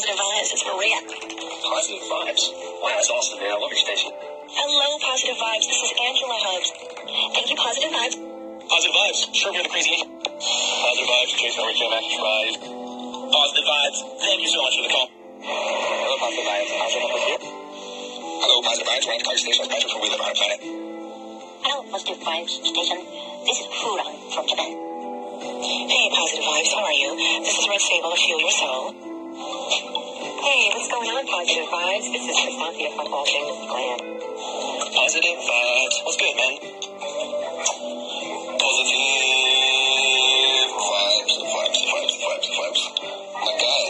Positive Vibes. It's Maria. Positive vibes. Wow, that's awesome, man. I love your station. Hello, Positive Vibes. This is Angela Hubbs. Thank you, Positive Vibes. Positive vibes. Sure, we're the crazy Positive vibes. Jason here, man. Right. Positive vibes. Thank you so much for the call. Hello, positive vibes. Positive over here. Hello, positive vibes. We're at the car station. Patrick from We Live on Our Planet. Hello, Positive Vibes Station. This is Furan from Japan. Hey, Positive Vibes. How are you? This is Red Sable to Feel Your Soul. Hey, what's going on, Positive Vibes? This is Chrysanthia from All Things Glam. Positive vibes. What's good, man? Positive vibes. Vibes. Vibes. Vibes. Vibes. My guy.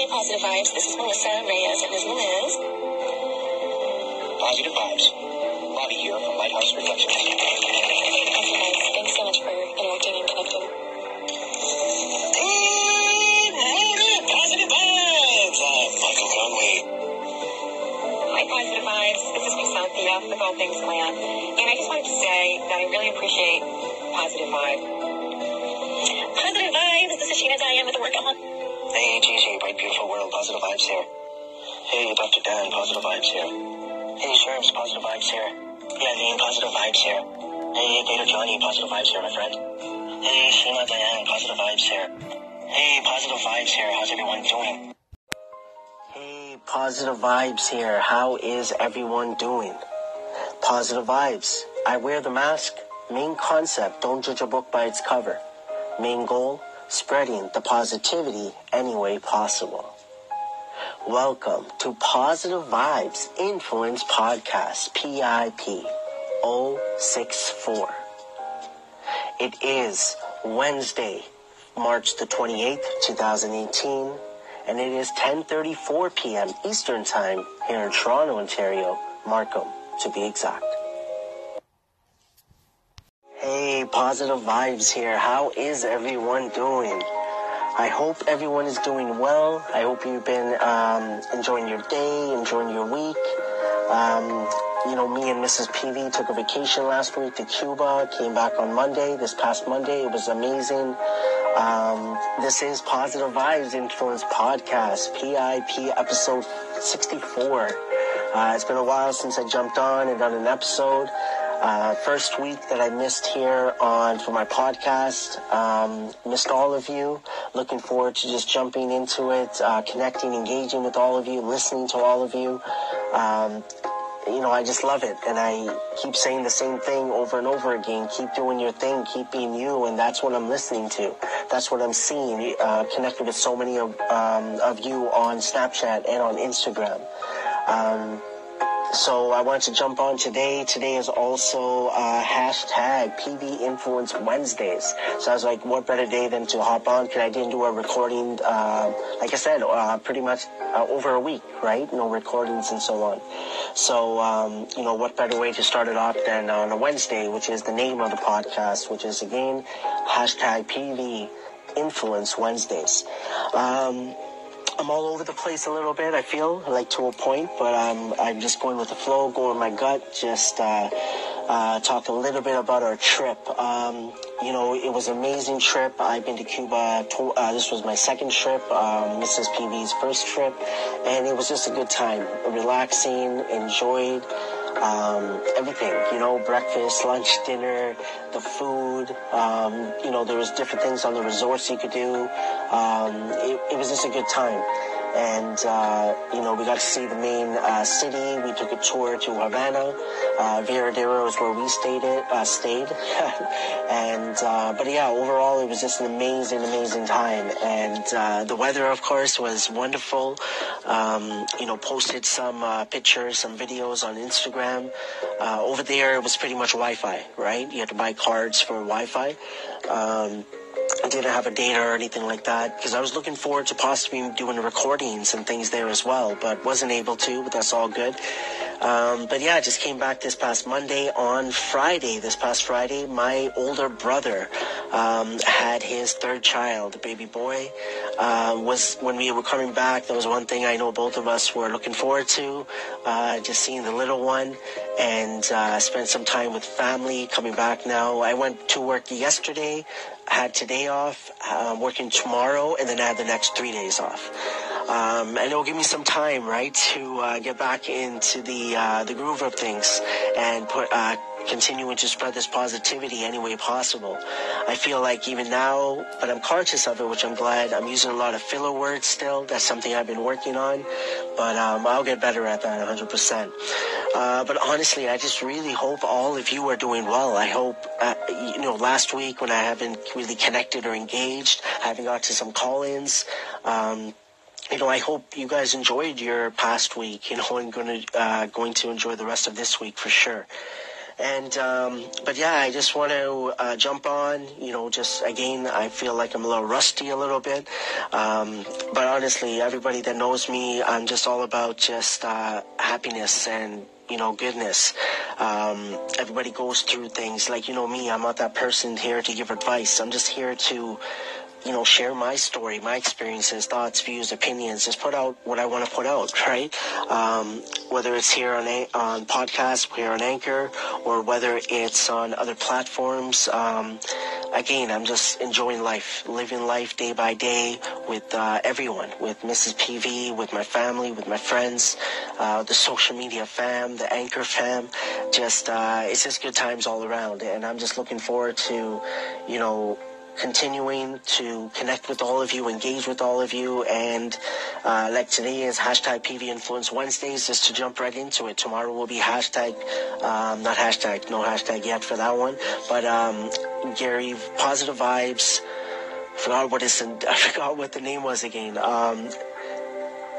Hey, Positive Vibes. This is Melissa Reyes and Ms. Liz. Positive vibes. Bobby here from Lighthouse Reflection. All Things Glam. And I just wanted to say that I really appreciate Positive Vibe. Positive Vibes. This is Sheena Diane with the Workout. Hey, Gigi, bright beautiful world, positive vibes here. Hey, Dr. Dan, positive vibes here. Hey, Sherms, positive vibes here. Yeah, Dean, positive vibes here. Hey, Data Johnny, positive vibes here, my friend. Hey, Sheena Diane, positive vibes here. Hey, positive vibes here. How's everyone doing? Hey, positive vibes here. How is everyone doing? Positive vibes. I wear the mask. Main concept, don't judge a book by its cover. Main goal, spreading the positivity any way possible. Welcome to Positive Vibes Influence Podcast, PIP 064. It is Wednesday, March the 28th, 2018, and it is 10:34 p.m. Eastern Time here in Toronto, Ontario, Markham to be exact. Hey, positive vibes here. How is everyone doing? I hope everyone is doing well. I hope you've been um, enjoying your day, enjoying your week. Um, you know, me and Mrs. PV took a vacation last week to Cuba, came back on Monday, this past Monday. It was amazing. Um, this is Positive Vibes Influence Podcast, PIP episode 64. Uh, it's been a while since I jumped on and done an episode. Uh, first week that I missed here on for my podcast. Um, missed all of you. Looking forward to just jumping into it, uh, connecting, engaging with all of you, listening to all of you. Um, you know, I just love it. And I keep saying the same thing over and over again. Keep doing your thing. Keep being you. And that's what I'm listening to. That's what I'm seeing. Uh, connected with so many of, um, of you on Snapchat and on Instagram. Um, so I wanted to jump on today. Today is also uh, hashtag PV Influence Wednesdays. So I was like, what better day than to hop on? Because I didn't do a recording, uh, like I said, uh, pretty much uh, over a week, right? No recordings and so on. So, um, you know, what better way to start it off than on a Wednesday, which is the name of the podcast, which is again, hashtag PV Influence Wednesdays. Um, I'm all over the place a little bit. I feel like to a point, but um, I'm just going with the flow, going with my gut. Just uh, uh, talk a little bit about our trip. Um, you know, it was an amazing trip. I've been to Cuba. To, uh, this was my second trip, um, Mrs. PV's first trip, and it was just a good time. Relaxing, enjoyed um, everything, you know, breakfast, lunch, dinner, the food, um, you know, there was different things on the resorts you could do. Um, it, it was just a good time. And, uh, you know, we got to see the main uh, city. We took a tour to Havana. Uh, is where we stayed. Uh, stayed. and, uh, but yeah, overall, it was just an amazing, amazing time. And uh, the weather, of course, was wonderful. Um, you know, posted some pictures, some videos on Instagram. Over there, it was pretty much Wi-Fi, right? You had to buy cards for Wi-Fi. Um, I didn't have a date or anything like that because I was looking forward to possibly doing recordings and things there as well, but wasn't able to. But that's all good. Um, but yeah, I just came back this past Monday. On Friday, this past Friday, my older brother um, had his third child, baby boy. Uh, was when we were coming back. That was one thing I know both of us were looking forward to. Uh, just seeing the little one and uh, spent some time with family. Coming back now, I went to work yesterday had today off, um, working tomorrow, and then I had the next three days off. Um, and it'll give me some time, right, to uh, get back into the uh, the groove of things and put uh, continuing to spread this positivity any way possible. I feel like even now, but I'm conscious of it, which I'm glad. I'm using a lot of filler words still. That's something I've been working on, but um, I'll get better at that 100%. Uh, but honestly, I just really hope all of you are doing well. I hope, uh, you know, last week when I haven't really connected or engaged, I haven't got to some call-ins. Um, you know, I hope you guys enjoyed your past week. You know, I'm going to uh, going to enjoy the rest of this week for sure. And um, but yeah, I just want to uh, jump on. You know, just again, I feel like I'm a little rusty a little bit. Um, but honestly, everybody that knows me, I'm just all about just uh, happiness and you know, goodness. Um, everybody goes through things like, you know, me, I'm not that person here to give advice. I'm just here to you know, share my story, my experiences, thoughts, views, opinions. Just put out what I want to put out, right? Um, whether it's here on a, on podcast, here on Anchor, or whether it's on other platforms. Um, again, I'm just enjoying life, living life day by day with uh, everyone, with Mrs. PV, with my family, with my friends, uh, the social media fam, the Anchor fam. Just uh, it's just good times all around, and I'm just looking forward to, you know continuing to connect with all of you, engage with all of you, and uh, like today is hashtag PV Influence Wednesdays, just to jump right into it. Tomorrow will be hashtag, um, not hashtag, no hashtag yet for that one, but um, Gary, positive vibes. I forgot what is I forgot what the name was again. Um,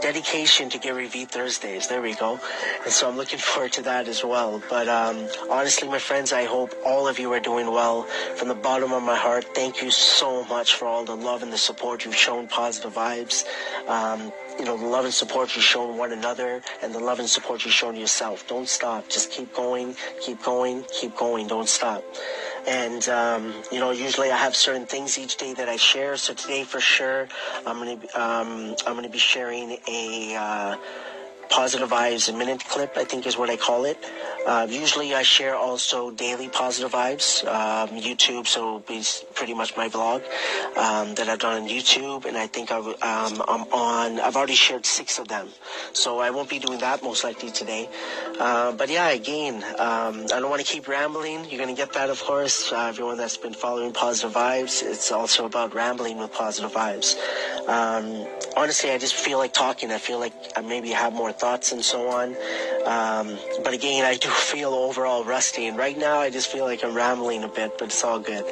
dedication to Gary V Thursdays. There we go. And so I'm looking forward to that as well. But um, honestly, my friends, I hope all of you are doing well. From the bottom of my heart, thank you so much for all the love and the support you've shown, positive vibes. Um, you know, the love and support you've shown one another and the love and support you've shown yourself. Don't stop. Just keep going, keep going, keep going. Don't stop. And, um, you know, usually I have certain things each day that I share. So today for sure, I'm going to, um, I'm going to be sharing a, uh, positive vibes a minute clip, I think is what I call it. Uh, usually I share also daily positive vibes, um, YouTube, so it's pretty much my vlog um, that I've done on YouTube, and I think I've, um, I'm on, I've already shared six of them, so I won't be doing that most likely today. Uh, but yeah, again, um, I don't want to keep rambling. You're going to get that, of course. Uh, everyone that's been following positive vibes, it's also about rambling with positive vibes. Um, honestly, I just feel like talking. I feel like I maybe have more thoughts and so on. Um, but again, I do feel overall rusty. And right now, I just feel like I'm rambling a bit, but it's all good.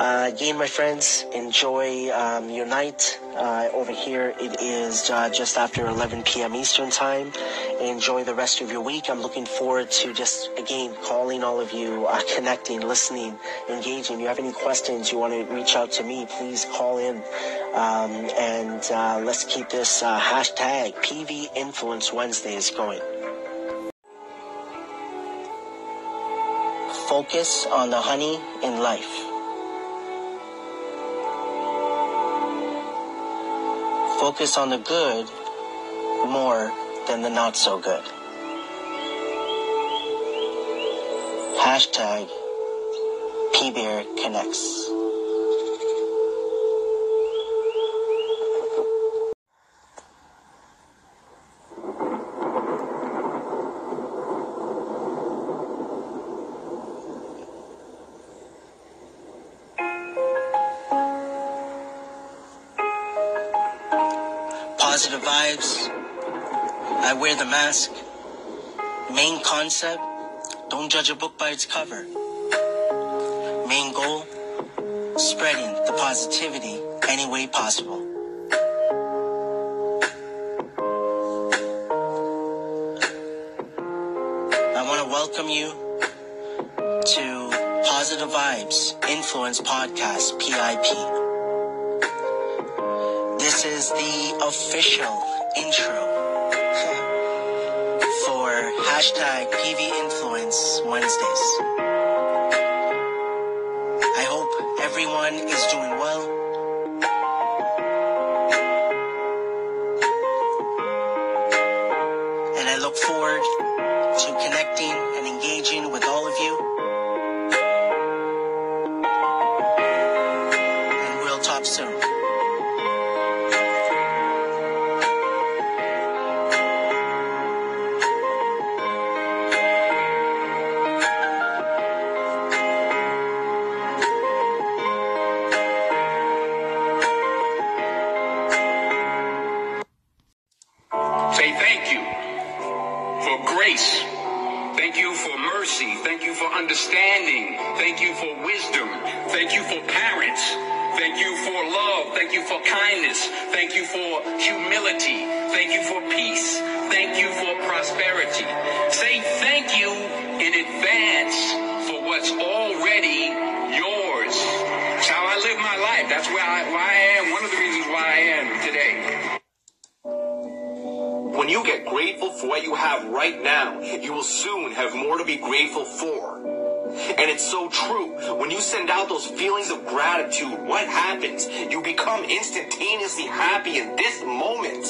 Uh, again, my friends, enjoy um, your night. Uh, over here, it is uh, just after 11 p.m. Eastern Time. Enjoy the rest of your week. I'm looking forward to just, again, calling all of you, uh, connecting, listening, engaging. If you have any questions, you want to reach out to me, please call in. Um, and uh, let's keep this uh, hashtag PV Influence Wednesdays going. Focus on the honey in life. Focus on the good more than the not so good. Hashtag PBear Connects. Positive vibes. I wear the mask. Main concept, don't judge a book by its cover. Main goal, spreading the positivity any way possible. I want to welcome you to Positive Vibes Influence Podcast, PIP. This is the official intro for hashtag PV Influence Wednesdays. I hope everyone is doing well. And I look forward to connecting and engaging with all of you. Thank you for kindness. Thank you for humility. Thank you for peace. Thank you for prosperity. Say thank you in advance for what's already yours. It's how I live my life. That's where I, why I am. One of the reasons why I am today. When you get grateful for what you have right now, you will soon have more to be grateful for. And it's so true. When you send out those feelings of gratitude, what happens? You become instantaneously happy in this moment.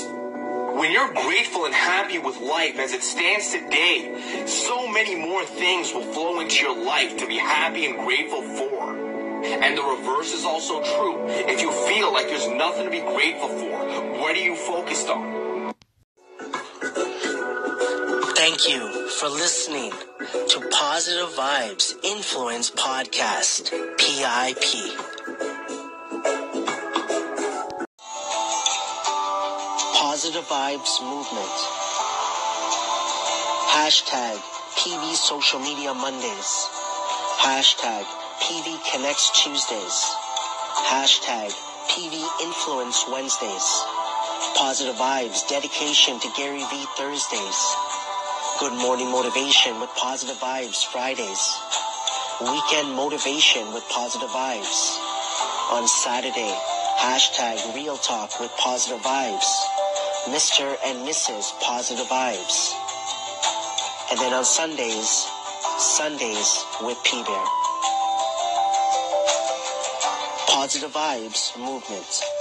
When you're grateful and happy with life as it stands today, so many more things will flow into your life to be happy and grateful for. And the reverse is also true. If you feel like there's nothing to be grateful for, what are you focused on? Thank you for listening to Positive Vibes Influence Podcast, PIP. Positive Vibes Movement. Hashtag PV Social Media Mondays. Hashtag PV Connects Tuesdays. Hashtag PV Influence Wednesdays. Positive Vibes Dedication to Gary V Thursdays. Good Morning Motivation with Positive Vibes Fridays. Weekend Motivation with Positive Vibes. On Saturday, hashtag Real Talk with Positive Vibes. Mr. and Mrs. Positive Vibes. And then on Sundays, Sundays with P Bear. Positive Vibes Movement.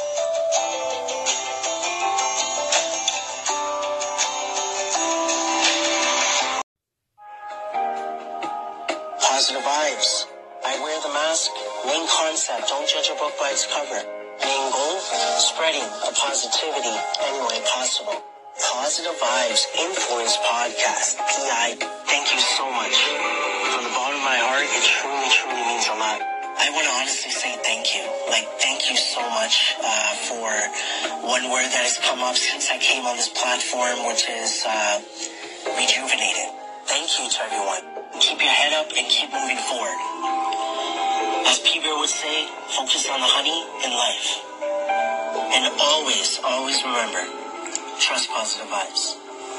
Concept, don't judge a book by its cover. Main goal, spreading a positivity any way possible. Positive Vibes Influence Podcast, PI. Thank you so much. From the bottom of my heart, it truly, truly means a lot. I want to honestly say thank you. Like, thank you so much uh, for one word that has come up since I came on this platform, which is uh, rejuvenated. Thank you to everyone. Keep your head up and keep moving forward. As P Bear would say, focus on the honey in life. And always, always remember, trust positive vibes.